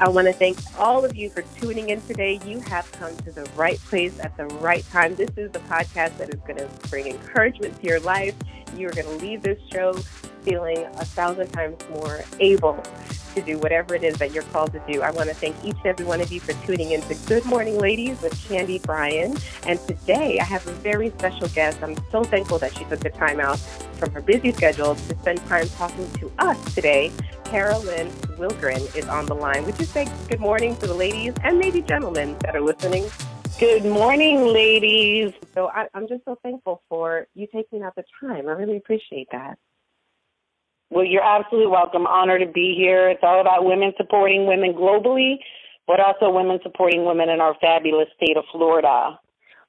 I want to thank all of you for tuning in today. You have come to the right place at the right time. This is the podcast that is going to bring encouragement to your life. You're going to leave this show feeling a thousand times more able to do whatever it is that you're called to do. I want to thank each and every one of you for tuning in to Good Morning Ladies with Candy Bryan. And today I have a very special guest. I'm so thankful that she took the time out from her busy schedule to spend time talking to us today. Carolyn Wilgren is on the line. Would you say good morning to the ladies and maybe gentlemen that are listening? Good morning, ladies. So I, I'm just so thankful for you taking out the time. I really appreciate that. Well, you're absolutely welcome. Honor to be here. It's all about women supporting women globally, but also women supporting women in our fabulous state of Florida.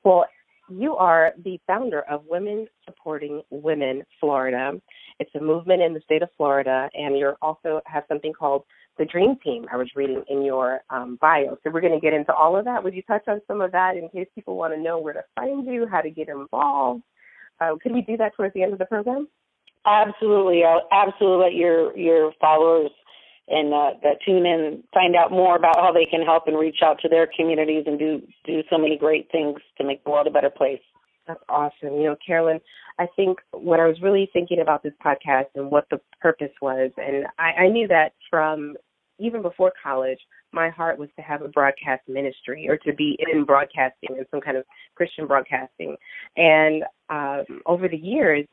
Well, you are the founder of Women Supporting Women Florida. It's a movement in the state of Florida, and you also have something called the Dream Team. I was reading in your um, bio, so we're going to get into all of that. Would you touch on some of that in case people want to know where to find you, how to get involved? Uh, could we do that towards the end of the program? Absolutely, I'll absolutely let your your followers and uh, that tune in find out more about how they can help and reach out to their communities and do do so many great things to make the world a better place. That's awesome. You know, Carolyn, I think when I was really thinking about this podcast and what the purpose was, and I, I knew that from even before college, my heart was to have a broadcast ministry or to be in broadcasting and some kind of Christian broadcasting. And um, over the years,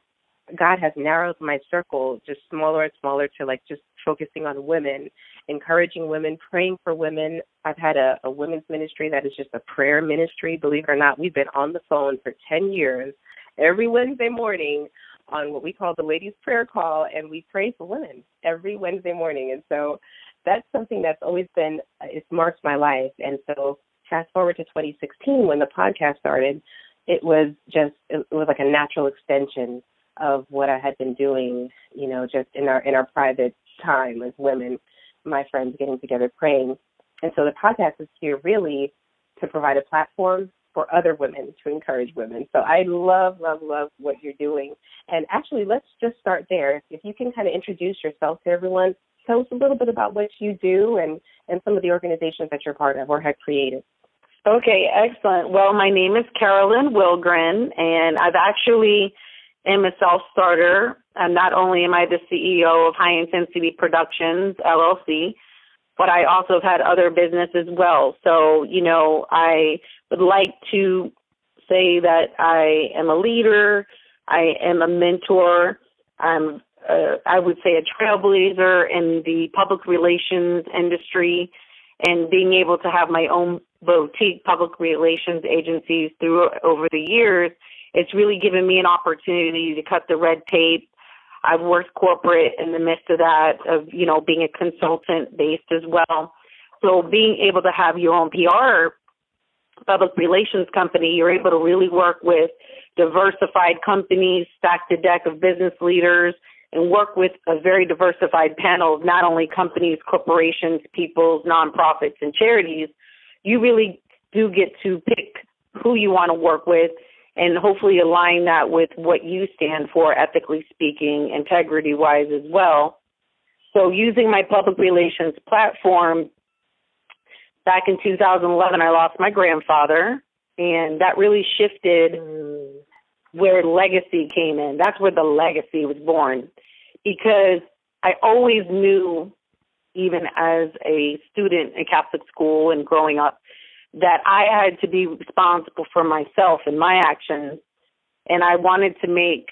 God has narrowed my circle just smaller and smaller to like just focusing on women, encouraging women, praying for women. I've had a, a women's ministry that is just a prayer ministry. Believe it or not, we've been on the phone for 10 years every Wednesday morning on what we call the ladies prayer call and we pray for women every Wednesday morning. And so that's something that's always been, uh, it's marked my life. And so fast forward to 2016 when the podcast started, it was just, it was like a natural extension of what I had been doing, you know, just in our in our private time as women, my friends getting together praying. And so the podcast is here really to provide a platform for other women to encourage women. So I love, love, love what you're doing. And actually, let's just start there. If you can kind of introduce yourself to everyone, tell us a little bit about what you do and, and some of the organizations that you're part of or have created. Okay, excellent. Well, my name is Carolyn Wilgren, and I've actually am a self-starter. And not only am I the CEO of High Intensity Productions LLC, but I also have had other business as well. So, you know, I would like to say that I am a leader, I am a mentor, I'm uh, I would say a trailblazer in the public relations industry and being able to have my own boutique public relations agencies through over the years it's really given me an opportunity to cut the red tape. I've worked corporate in the midst of that, of, you know, being a consultant based as well. So being able to have your own PR public relations company, you're able to really work with diversified companies, stack the deck of business leaders, and work with a very diversified panel of not only companies, corporations, peoples, nonprofits, and charities. You really do get to pick who you want to work with and hopefully align that with what you stand for, ethically speaking, integrity wise as well. So, using my public relations platform, back in 2011, I lost my grandfather, and that really shifted mm. where legacy came in. That's where the legacy was born. Because I always knew, even as a student in Catholic school and growing up, that I had to be responsible for myself and my actions. And I wanted to make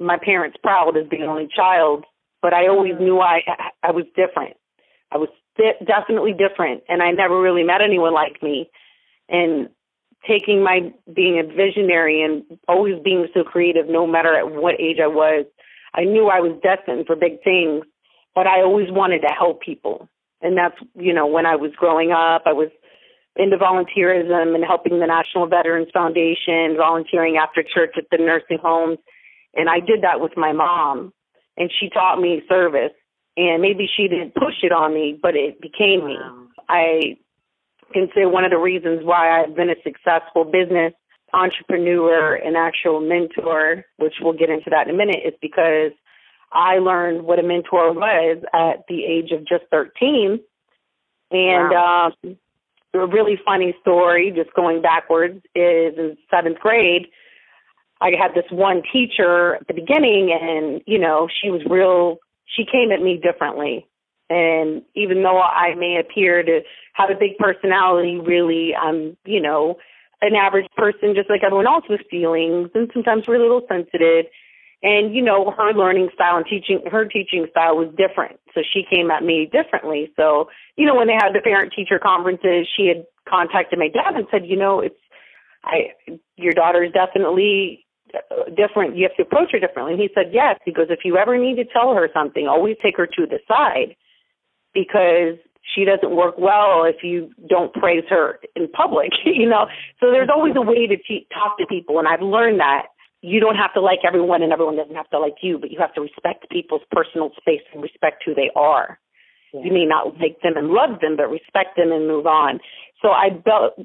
my parents proud as the only child, but I always mm-hmm. knew I I was different. I was definitely different, and I never really met anyone like me. And taking my being a visionary and always being so creative, no matter at what age I was, I knew I was destined for big things. But I always wanted to help people, and that's you know when I was growing up, I was into volunteerism and helping the National Veterans Foundation, volunteering after church at the nursing homes. And I did that with my mom, and she taught me service. And maybe she didn't push it on me, but it became me. I can say one of the reasons why I've been a successful business entrepreneur and actual mentor, which we'll get into that in a minute, is because I learned what a mentor was at the age of just 13 And wow. um, a really funny story, just going backwards, is in seventh grade. I had this one teacher at the beginning, and you know, she was real. She came at me differently, and even though I may appear to have a big personality, really, I'm, you know, an average person, just like everyone else with feelings, and sometimes we're a little sensitive. And you know, her learning style and teaching, her teaching style was different. So she came at me differently. So, you know, when they had the parent teacher conferences, she had contacted my dad and said, you know, it's, I, your daughter is definitely uh, different. You have to approach her differently. And he said, yes. He goes, if you ever need to tell her something, always take her to the side because she doesn't work well if you don't praise her in public, you know. So there's always a way to te- talk to people, and I've learned that you don't have to like everyone and everyone doesn't have to like you, but you have to respect people's personal space and respect who they are. Yeah. You may not like them and love them, but respect them and move on. So I felt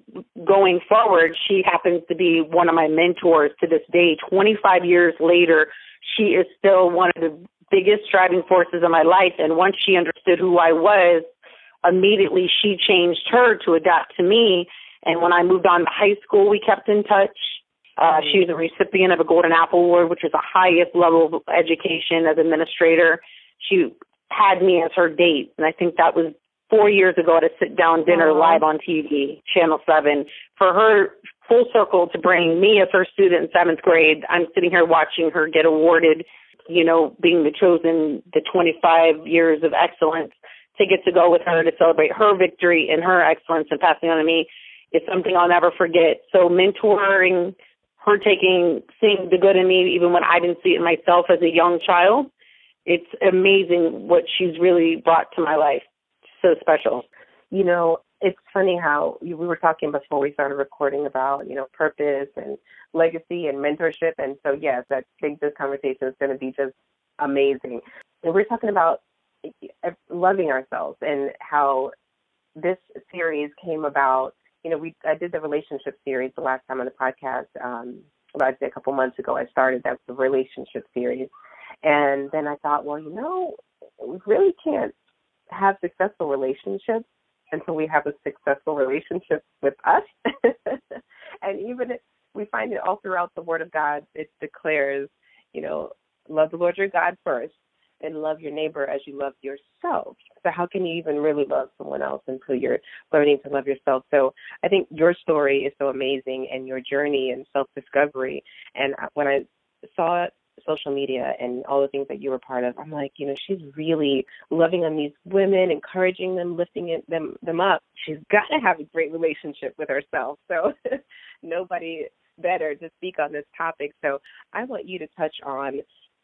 going forward, she happens to be one of my mentors to this day. 25 years later, she is still one of the biggest driving forces in my life. And once she understood who I was, immediately she changed her to adapt to me. And when I moved on to high school, we kept in touch. Uh, she was a recipient of a Golden Apple Award, which is the highest level of education as administrator. She had me as her date, and I think that was four years ago at a sit down dinner uh-huh. live on TV, Channel 7. For her full circle to bring me as her student in seventh grade, I'm sitting here watching her get awarded, you know, being the chosen the 25 years of excellence to get to go with her to celebrate her victory and her excellence and passing on to me is something I'll never forget. So mentoring her taking seeing the good in me even when I didn't see it myself as a young child. It's amazing what she's really brought to my life. So special. You know, it's funny how we were talking before we started recording about you know purpose and legacy and mentorship, and so yes, I think this conversation is going to be just amazing. And we're talking about eh, loving ourselves and how this series came about you know, we I did the relationship series the last time on the podcast. Um, about a couple months ago, I started that the relationship series, and then I thought, well, you know, we really can't have successful relationships until we have a successful relationship with us. and even if we find it all throughout the Word of God, it declares, you know, love the Lord your God first, and love your neighbor as you love yourself. So how can you even really love someone else until you're learning to love yourself? So I think your story is so amazing and your journey and self-discovery. And when I saw social media and all the things that you were part of, I'm like, you know, she's really loving on these women, encouraging them, lifting it, them them up. She's got to have a great relationship with herself. So nobody better to speak on this topic. So I want you to touch on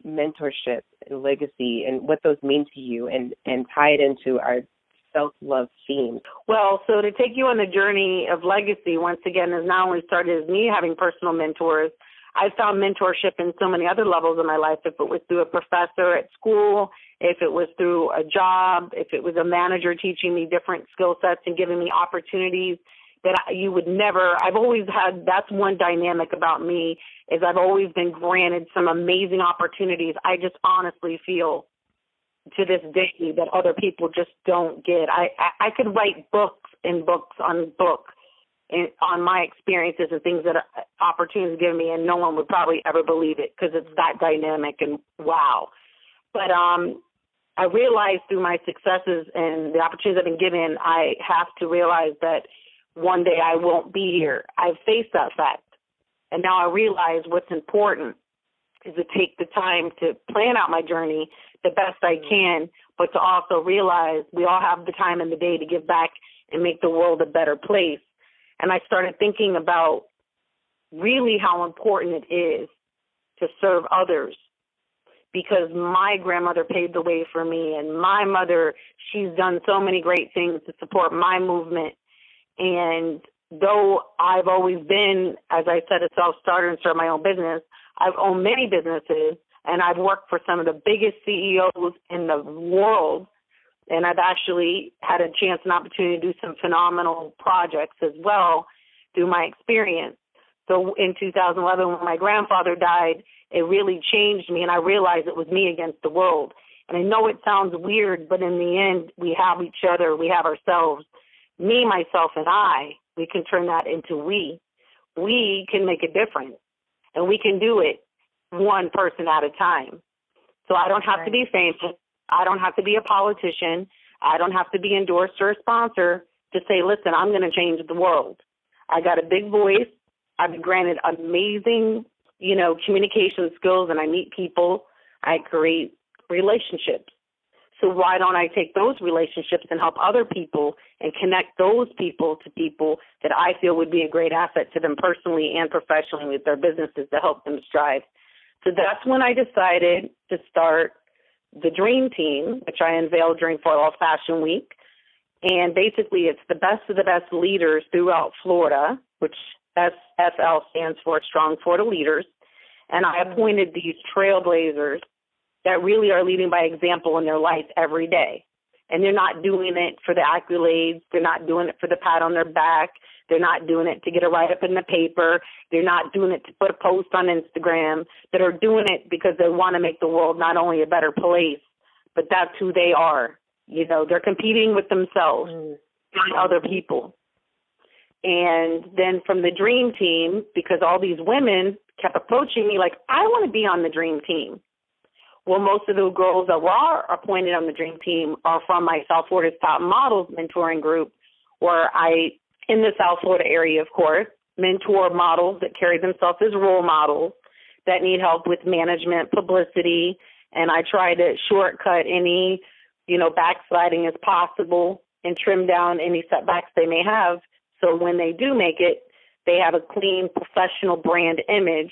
mentorship and legacy and what those mean to you and, and tie it into our self love theme. Well, so to take you on the journey of legacy, once again, has not only started as me having personal mentors, I found mentorship in so many other levels of my life. If it was through a professor at school, if it was through a job, if it was a manager teaching me different skill sets and giving me opportunities that you would never I've always had that's one dynamic about me is I've always been granted some amazing opportunities. I just honestly feel to this day that other people just don't get. I I, I could write books and books on books and on my experiences and things that uh, opportunities give me and no one would probably ever believe it because it's that dynamic and wow. But um I realized through my successes and the opportunities I've been given, I have to realize that one day I won't be here. I've faced that fact. And now I realize what's important is to take the time to plan out my journey the best I mm-hmm. can, but to also realize we all have the time in the day to give back and make the world a better place. And I started thinking about really how important it is to serve others because my grandmother paved the way for me and my mother she's done so many great things to support my movement and though I've always been, as I said, a self starter and started my own business, I've owned many businesses and I've worked for some of the biggest CEOs in the world. And I've actually had a chance and opportunity to do some phenomenal projects as well through my experience. So in 2011, when my grandfather died, it really changed me, and I realized it was me against the world. And I know it sounds weird, but in the end, we have each other, we have ourselves. Me, myself, and I, we can turn that into we. We can make a difference, and we can do it one person at a time. So I don't have right. to be famous. I don't have to be a politician. I don't have to be endorsed or a sponsor to say, listen, I'm going to change the world. I got a big voice. I've been granted amazing, you know, communication skills and I meet people. I create relationships. So why don't I take those relationships and help other people and connect those people to people that I feel would be a great asset to them personally and professionally with their businesses to help them strive. So that's when I decided to start the Dream Team, which I unveiled during Fort Lauderdale Fashion Week. And basically, it's the best of the best leaders throughout Florida, which SFL stands for Strong Florida Leaders. And I mm-hmm. appointed these trailblazers that really are leading by example in their life every day. And they're not doing it for the accolades. They're not doing it for the pat on their back. They're not doing it to get a write up in the paper. They're not doing it to put a post on Instagram. That are doing it because they want to make the world not only a better place, but that's who they are. You know, they're competing with themselves mm. and other people. And then from the dream team, because all these women kept approaching me like, I want to be on the dream team. Well, most of the girls that were appointed on the dream team are from my South Florida's Top Models mentoring group, where I, in the South Florida area, of course, mentor models that carry themselves as role models that need help with management, publicity, and I try to shortcut any, you know, backsliding as possible and trim down any setbacks they may have. So when they do make it, they have a clean professional brand image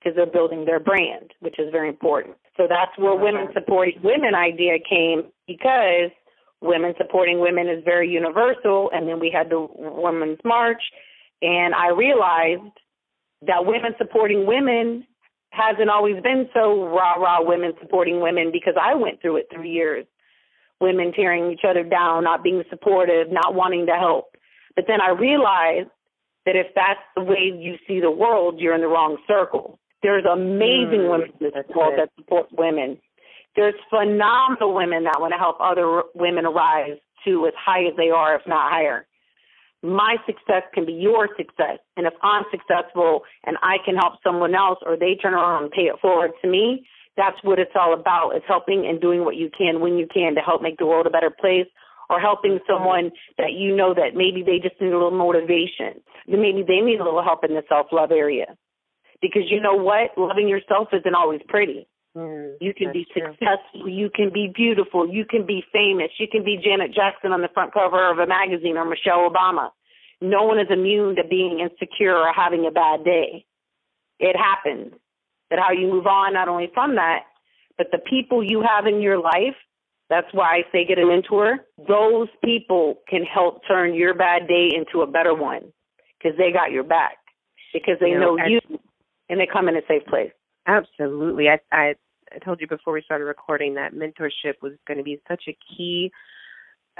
because they're building their brand, which is very important. So that's where women supporting women idea came because women supporting women is very universal. And then we had the Women's March, and I realized that women supporting women hasn't always been so rah rah women supporting women because I went through it three years. Women tearing each other down, not being supportive, not wanting to help. But then I realized that if that's the way you see the world, you're in the wrong circle. There's amazing mm, women in this world that support women. There's phenomenal women that want to help other women rise to as high as they are, if not higher. My success can be your success. And if I'm successful and I can help someone else or they turn around and pay it forward to me, that's what it's all about. It's helping and doing what you can when you can to help make the world a better place or helping someone that you know that maybe they just need a little motivation. Maybe they need a little help in the self love area because you know what? Loving yourself isn't always pretty. Mm, you can be successful. True. You can be beautiful. You can be famous. You can be Janet Jackson on the front cover of a magazine or Michelle Obama. No one is immune to being insecure or having a bad day. It happens. But how you move on, not only from that, but the people you have in your life, that's why I say get a mentor. Those people can help turn your bad day into a better one because they got your back because they you know, know you and they come in a safe place. Absolutely. I, I I told you before we started recording that mentorship was going to be such a key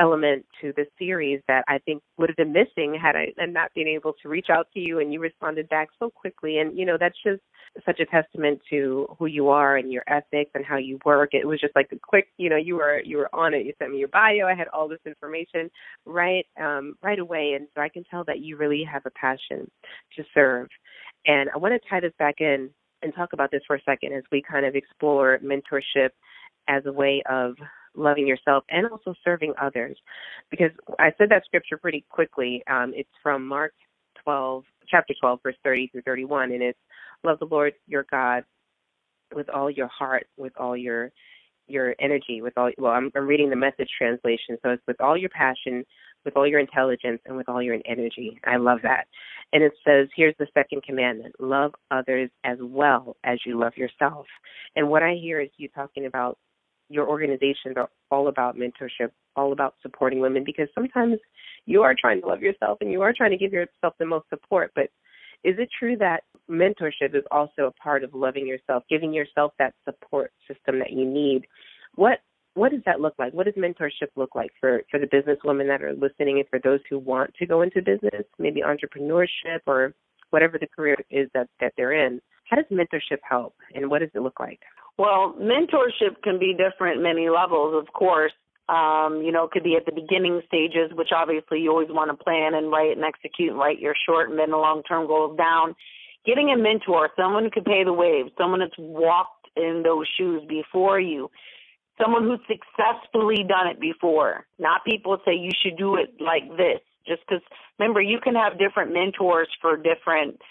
element to the series that I think would have been missing had I not been able to reach out to you and you responded back so quickly. And you know that's just such a testament to who you are and your ethics and how you work. It was just like a quick you know you were you were on it. You sent me your bio. I had all this information right um right away. And so I can tell that you really have a passion to serve. And I want to tie this back in and talk about this for a second as we kind of explore mentorship as a way of loving yourself and also serving others. Because I said that scripture pretty quickly. Um, it's from Mark 12, chapter 12, verse 30 through 31, and it's love the Lord your God with all your heart, with all your your energy, with all well, I'm, I'm reading the message translation, so it's with all your passion, with all your intelligence, and with all your energy. I love that. And it says, here's the second commandment love others as well as you love yourself. And what I hear is you talking about your organizations are all about mentorship, all about supporting women because sometimes you are trying to love yourself and you are trying to give yourself the most support. But is it true that mentorship is also a part of loving yourself, giving yourself that support system that you need? What what does that look like? What does mentorship look like for, for the business women that are listening and for those who want to go into business, maybe entrepreneurship or whatever the career is that, that they're in? How does mentorship help and what does it look like? Well, mentorship can be different many levels, of course. Um, you know, it could be at the beginning stages, which obviously you always want to plan and write and execute and write your short, and mid, and long term goals down. Getting a mentor, someone who could pay the waves, someone that's walked in those shoes before you, someone who's successfully done it before. Not people say you should do it like this. Just because, remember, you can have different mentors for different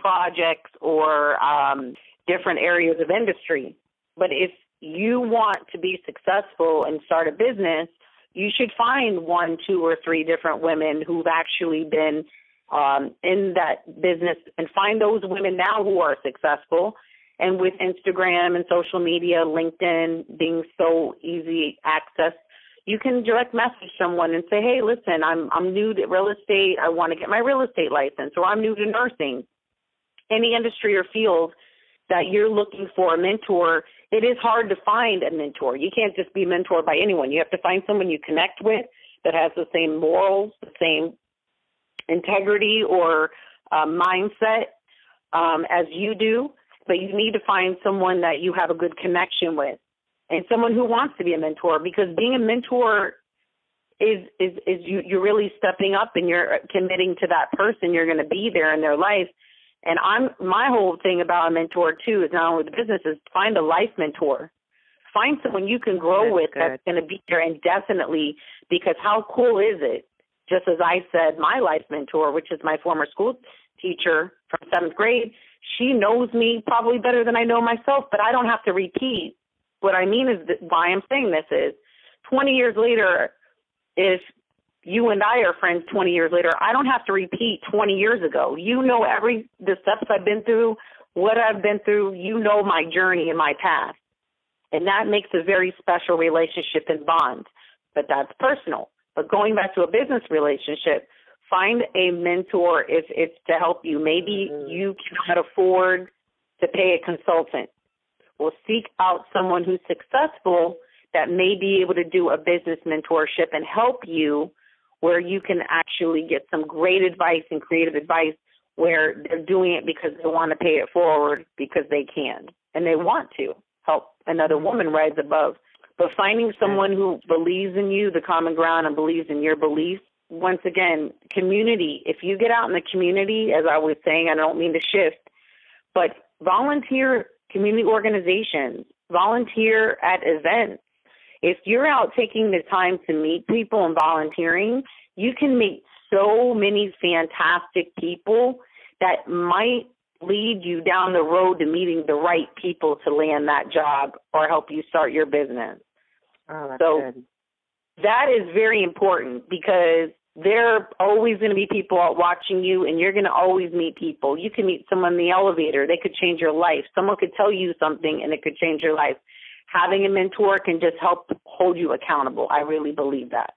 projects or um, different areas of industry. But if you want to be successful and start a business, you should find one, two, or three different women who've actually been um, in that business and find those women now who are successful. And with Instagram and social media, LinkedIn being so easy access, you can direct message someone and say, "Hey, listen, I'm I'm new to real estate. I want to get my real estate license, or I'm new to nursing." Any industry or field that you're looking for a mentor, it is hard to find a mentor. You can't just be mentored by anyone. You have to find someone you connect with that has the same morals, the same integrity or uh, mindset um, as you do, but you need to find someone that you have a good connection with and someone who wants to be a mentor because being a mentor is is is you you're really stepping up and you're committing to that person you're going to be there in their life and I'm my whole thing about a mentor too is not only the business is find a life mentor. Find someone you can grow that's with good. that's going to be there indefinitely. Because how cool is it? Just as I said, my life mentor, which is my former school teacher from seventh grade, she knows me probably better than I know myself, but I don't have to repeat. What I mean is that why I'm saying this is 20 years later, if you and I are friends 20 years later. I don't have to repeat 20 years ago. You know every the steps I've been through, what I've been through. You know my journey and my path, and that makes a very special relationship and bond. But that's personal. But going back to a business relationship, find a mentor if it's to help you. Maybe mm-hmm. you cannot afford to pay a consultant. Well, seek out someone who's successful that may be able to do a business mentorship and help you where you can actually get some great advice and creative advice where they're doing it because they want to pay it forward because they can and they want to help another woman rise above. But finding someone who believes in you, the common ground, and believes in your beliefs, once again, community. If you get out in the community, as I was saying, I don't mean to shift, but volunteer community organizations, volunteer at events, if you're out taking the time to meet people and volunteering, you can meet so many fantastic people that might lead you down the road to meeting the right people to land that job or help you start your business. Oh, so good. that is very important because there are always going to be people out watching you and you're going to always meet people. You can meet someone in the elevator. They could change your life. Someone could tell you something and it could change your life having a mentor can just help hold you accountable. I really believe that.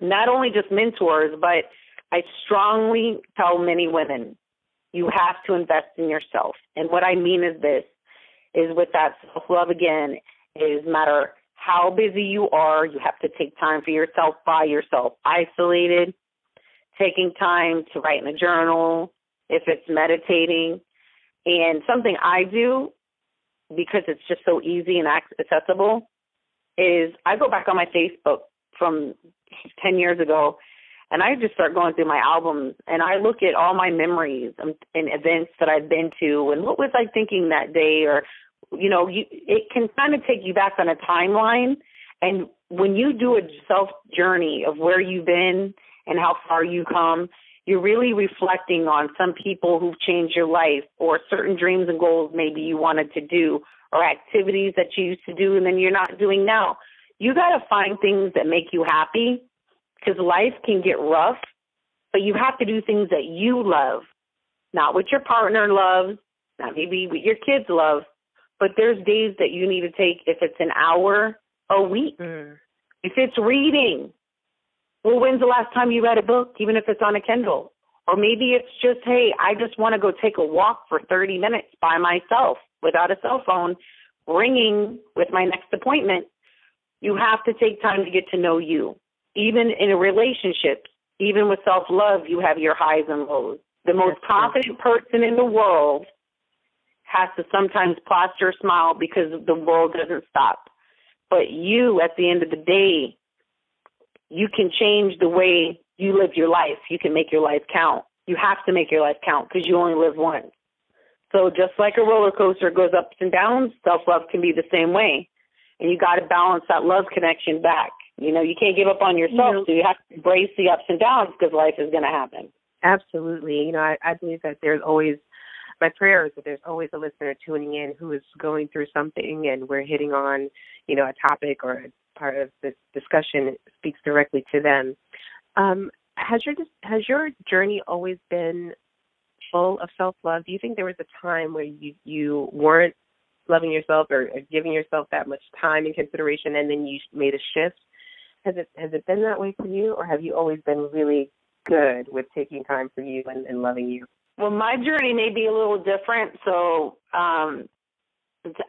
Not only just mentors, but I strongly tell many women you have to invest in yourself. And what I mean is this is with that self love again, is matter how busy you are, you have to take time for yourself by yourself, isolated, taking time to write in a journal, if it's meditating. And something I do because it's just so easy and accessible is I go back on my Facebook from 10 years ago and I just start going through my albums and I look at all my memories and, and events that I've been to and what was I thinking that day or you know you it can kind of take you back on a timeline and when you do a self journey of where you've been and how far you come you're really reflecting on some people who've changed your life or certain dreams and goals maybe you wanted to do or activities that you used to do and then you're not doing now. You got to find things that make you happy because life can get rough, but you have to do things that you love, not what your partner loves, not maybe what your kids love, but there's days that you need to take if it's an hour a week. Mm. If it's reading, well, when's the last time you read a book, even if it's on a Kindle? Or maybe it's just, hey, I just want to go take a walk for 30 minutes by myself without a cell phone ringing with my next appointment. You have to take time to get to know you. Even in a relationship, even with self love, you have your highs and lows. The most confident person in the world has to sometimes plaster a smile because the world doesn't stop. But you, at the end of the day, you can change the way you live your life. You can make your life count. You have to make your life count because you only live once. So just like a roller coaster goes ups and downs, self love can be the same way. And you got to balance that love connection back. You know, you can't give up on yourself, you know, so you have to embrace the ups and downs because life is going to happen. Absolutely. You know, I, I believe that there's always my prayer is that there's always a listener tuning in who is going through something and we're hitting on, you know, a topic or a part of this discussion speaks directly to them. Um, has your has your journey always been full of self love? Do you think there was a time where you you weren't loving yourself or, giving yourself that much time and consideration, and then you made a shift? Has it has it been that way for you, or have you always been really good with taking time for you and, and loving you? Well, my journey may be a little different. So um,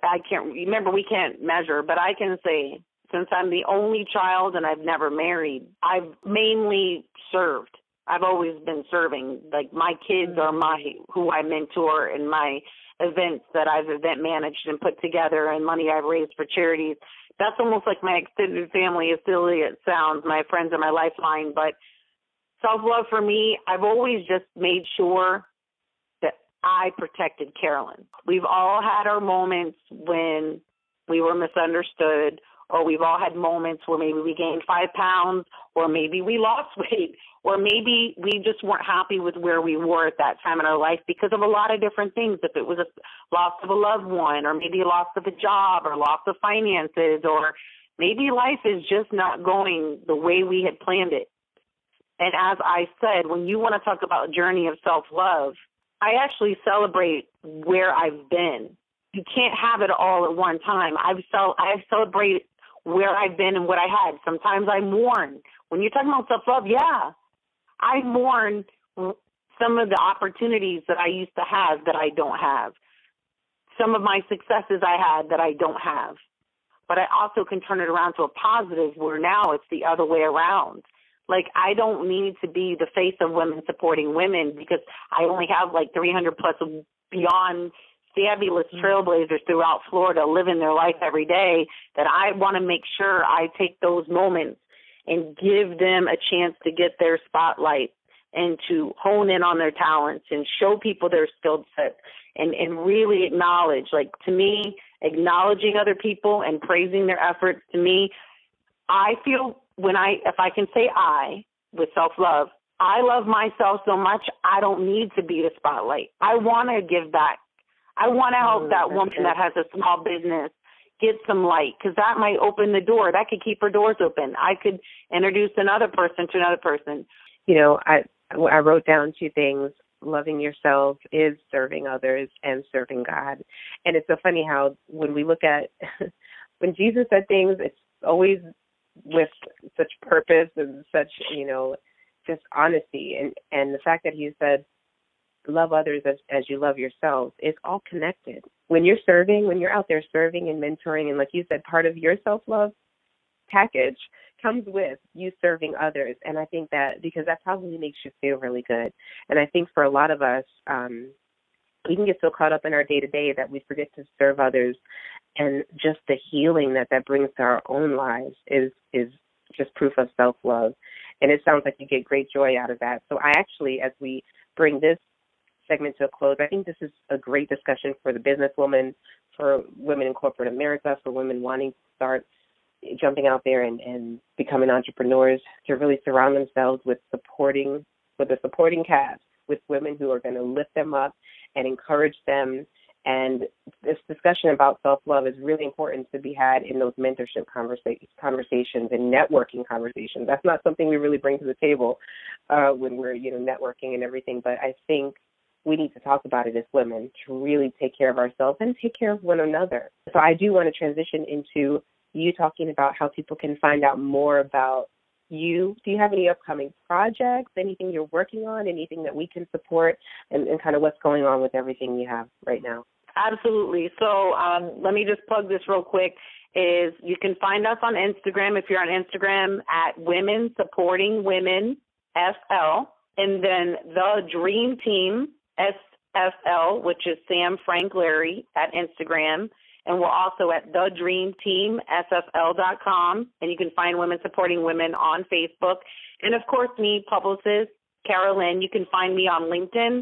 I can't remember. We can't measure, but I can say since I'm the only child and I've never married, I've mainly served. I've always been serving. Like my kids mm-hmm. are my who I mentor and my events that I've event managed and put together and money I've raised for charities. That's almost like my extended family, as silly it sounds. My friends are my lifeline, but self love for me, I've always just made sure that I protected Carolyn. We've all had our moments when we were misunderstood or we've all had moments where maybe we gained five pounds, or maybe we lost weight, or maybe we just weren't happy with where we were at that time in our life because of a lot of different things. If it was a loss of a loved one, or maybe loss of a job, or loss of finances, or maybe life is just not going the way we had planned it. And as I said, when you want to talk about a journey of self love, I actually celebrate where I've been. You can't have it all at one time. I've cel- I've celebrated where I've been and what I had. Sometimes I mourn. When you're talking about self love, yeah, I mourn some of the opportunities that I used to have that I don't have. Some of my successes I had that I don't have. But I also can turn it around to a positive where now it's the other way around. Like I don't need to be the face of women supporting women because I only have like 300 plus beyond fabulous mm. trailblazers throughout Florida living their life every day that I want to make sure I take those moments and give them a chance to get their spotlight and to hone in on their talents and show people their skill sets and, and really acknowledge like to me acknowledging other people and praising their efforts to me I feel when I if I can say I with self love I love myself so much I don't need to be the spotlight. I want to give back I want to help that woman that has a small business get some light because that might open the door. That could keep her doors open. I could introduce another person to another person. You know, I I wrote down two things. Loving yourself is serving others and serving God. And it's so funny how when we look at when Jesus said things, it's always with such purpose and such, you know, just honesty and and the fact that he said love others as, as you love yourselves. it's all connected. When you're serving when you're out there serving and mentoring and like you said part of your self love package comes with you serving others. And i think that because that probably makes you feel really good. And i think for a lot of us um we can get so caught up in our day to day that we forget to serve others. And just the healing that that brings to our own lives is is just proof of self love and it sounds like you get great joy out of that. So i actually as we bring this segment to a close. I think this is a great discussion for the businesswoman, for women in corporate America, for women wanting to start jumping out there and, and becoming entrepreneurs to really surround themselves with supporting with a supporting cast with women who are going to lift them up and encourage them and this discussion about self love is really important to be had in those mentorship conversa- conversations and networking conversations. That's not something we really bring to the table uh, when we're you know networking and everything. But I think we need to talk about it as women to really take care of ourselves and take care of one another. So I do want to transition into you talking about how people can find out more about you. Do you have any upcoming projects, anything you're working on, anything that we can support, and, and kind of what's going on with everything you have right now? Absolutely. So um, let me just plug this real quick. Is you can find us on Instagram if you're on Instagram at Women Supporting Women SL, and then the Dream Team S FL, which is Sam Frank Larry at Instagram. And we're also at the Dream Team thedreamteamsfl.com. And you can find Women Supporting Women on Facebook. And of course, me, publicist, Carolyn. You can find me on LinkedIn.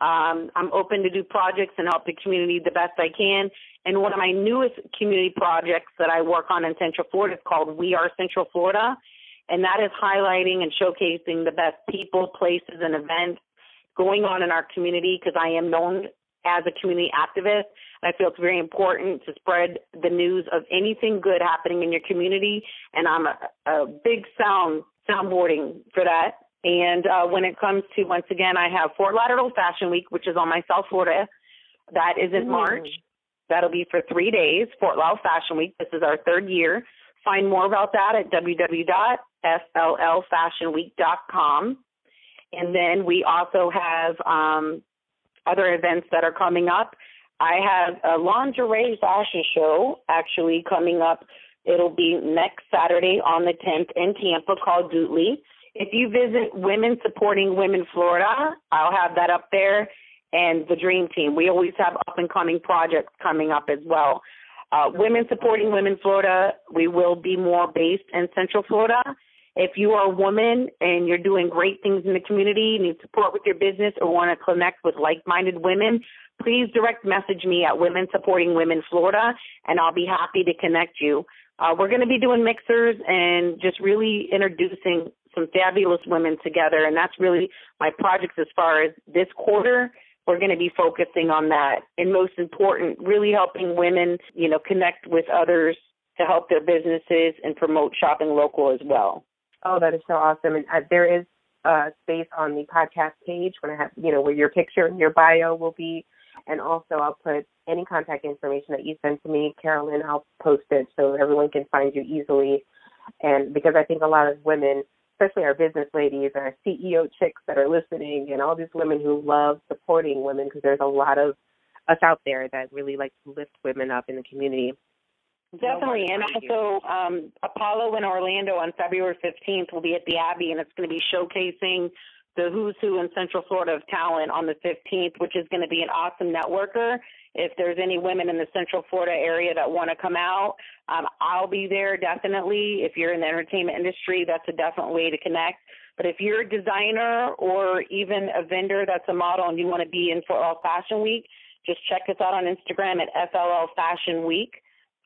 Um, I'm open to do projects and help the community the best I can. And one of my newest community projects that I work on in Central Florida is called We Are Central Florida. And that is highlighting and showcasing the best people, places, and events going on in our community because I am known as a community activist. And I feel it's very important to spread the news of anything good happening in your community. And I'm a, a big sound soundboarding for that. And uh, when it comes to, once again, I have Fort Lauderdale Fashion Week, which is on my South Florida. That is in mm. March. That'll be for three days, Fort Lauderdale Fashion Week. This is our third year. Find more about that at www.flfashionweek.com. And then we also have um, other events that are coming up. I have a lingerie fashion show actually coming up. It'll be next Saturday on the 10th in Tampa called Dootly. If you visit Women Supporting Women Florida, I'll have that up there. And the Dream Team. We always have up and coming projects coming up as well. Uh, Women Supporting Women Florida, we will be more based in Central Florida. If you are a woman and you're doing great things in the community, need support with your business, or want to connect with like-minded women, please direct message me at Women Supporting Women Florida, and I'll be happy to connect you. Uh, we're going to be doing mixers and just really introducing some fabulous women together, and that's really my projects as far as this quarter. We're going to be focusing on that, and most important, really helping women, you know, connect with others to help their businesses and promote shopping local as well. Oh, that is so awesome. And uh, there is uh, space on the podcast page when I have, you know, where your picture and your bio will be. And also, I'll put any contact information that you send to me, Carolyn, I'll post it so everyone can find you easily. And because I think a lot of women, especially our business ladies and our CEO chicks that are listening, and all these women who love supporting women, because there's a lot of us out there that really like to lift women up in the community. Definitely, and also um, Apollo in Orlando on February 15th will be at the Abbey, and it's going to be showcasing the who's who in Central Florida of talent on the 15th, which is going to be an awesome networker. If there's any women in the Central Florida area that want to come out, um, I'll be there definitely. If you're in the entertainment industry, that's a definite way to connect. But if you're a designer or even a vendor that's a model and you want to be in for All Fashion Week, just check us out on Instagram at FLL Fashion Week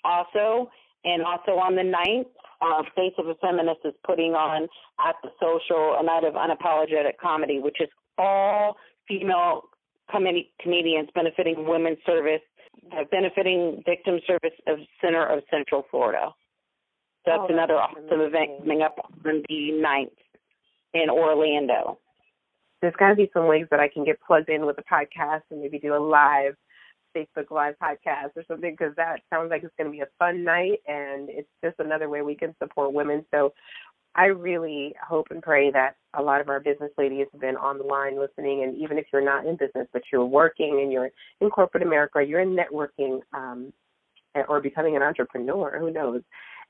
also. And also on the 9th, uh, Face of a Feminist is putting on at the social a night of unapologetic comedy, which is all female com- comedians benefiting women's service, uh, benefiting victim service of Center of Central Florida. So That's oh, another that's awesome amazing. event coming up on the 9th in Orlando. There's got to be some ways that I can get plugged in with the podcast and maybe do a live Facebook Live podcast or something because that sounds like it's going to be a fun night and it's just another way we can support women. So I really hope and pray that a lot of our business ladies have been on the line listening. And even if you're not in business, but you're working and you're in corporate America, you're in networking um, or becoming an entrepreneur, who knows?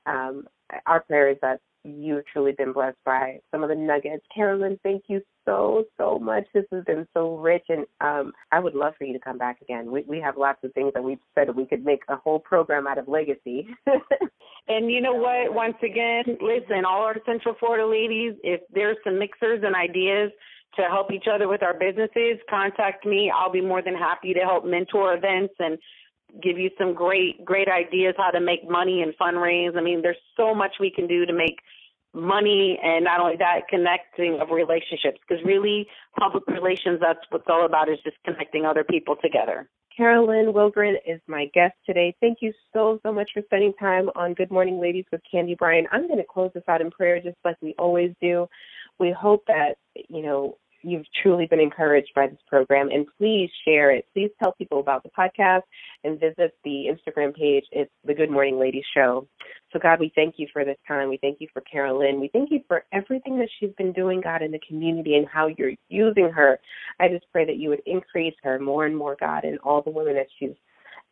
Um, our prayer is that you've truly been blessed by some of the nuggets. Carolyn, thank you so, so much. This has been so rich, and um, I would love for you to come back again. We, we have lots of things that we've said we could make a whole program out of legacy. and you know what? Once again, listen, all our Central Florida ladies, if there's some mixers and ideas to help each other with our businesses, contact me. I'll be more than happy to help mentor events and give you some great great ideas how to make money and fundraise. I mean, there's so much we can do to make money and not only that connecting of relationships because really public relations that's what's all about is just connecting other people together. Carolyn wilgren is my guest today. Thank you so so much for spending time on good morning ladies with candy bryan. I'm going to close this out in prayer just like we always do. We hope that you know you've truly been encouraged by this program. And please share it. Please tell people about the podcast and visit the Instagram page. It's the Good Morning Ladies Show. So, God, we thank you for this time. We thank you for Carolyn. We thank you for everything that she's been doing, God, in the community and how you're using her. I just pray that you would increase her more and more, God, and all the women that she's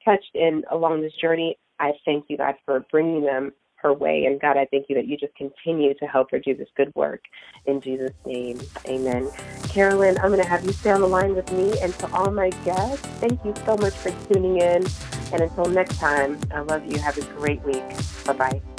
touched in along this journey. I thank you, God, for bringing them her way. And God, I thank you that you just continue to help her do this good work. In Jesus' name, amen. Carolyn, I'm going to have you stay on the line with me. And to all my guests, thank you so much for tuning in. And until next time, I love you. Have a great week. Bye bye.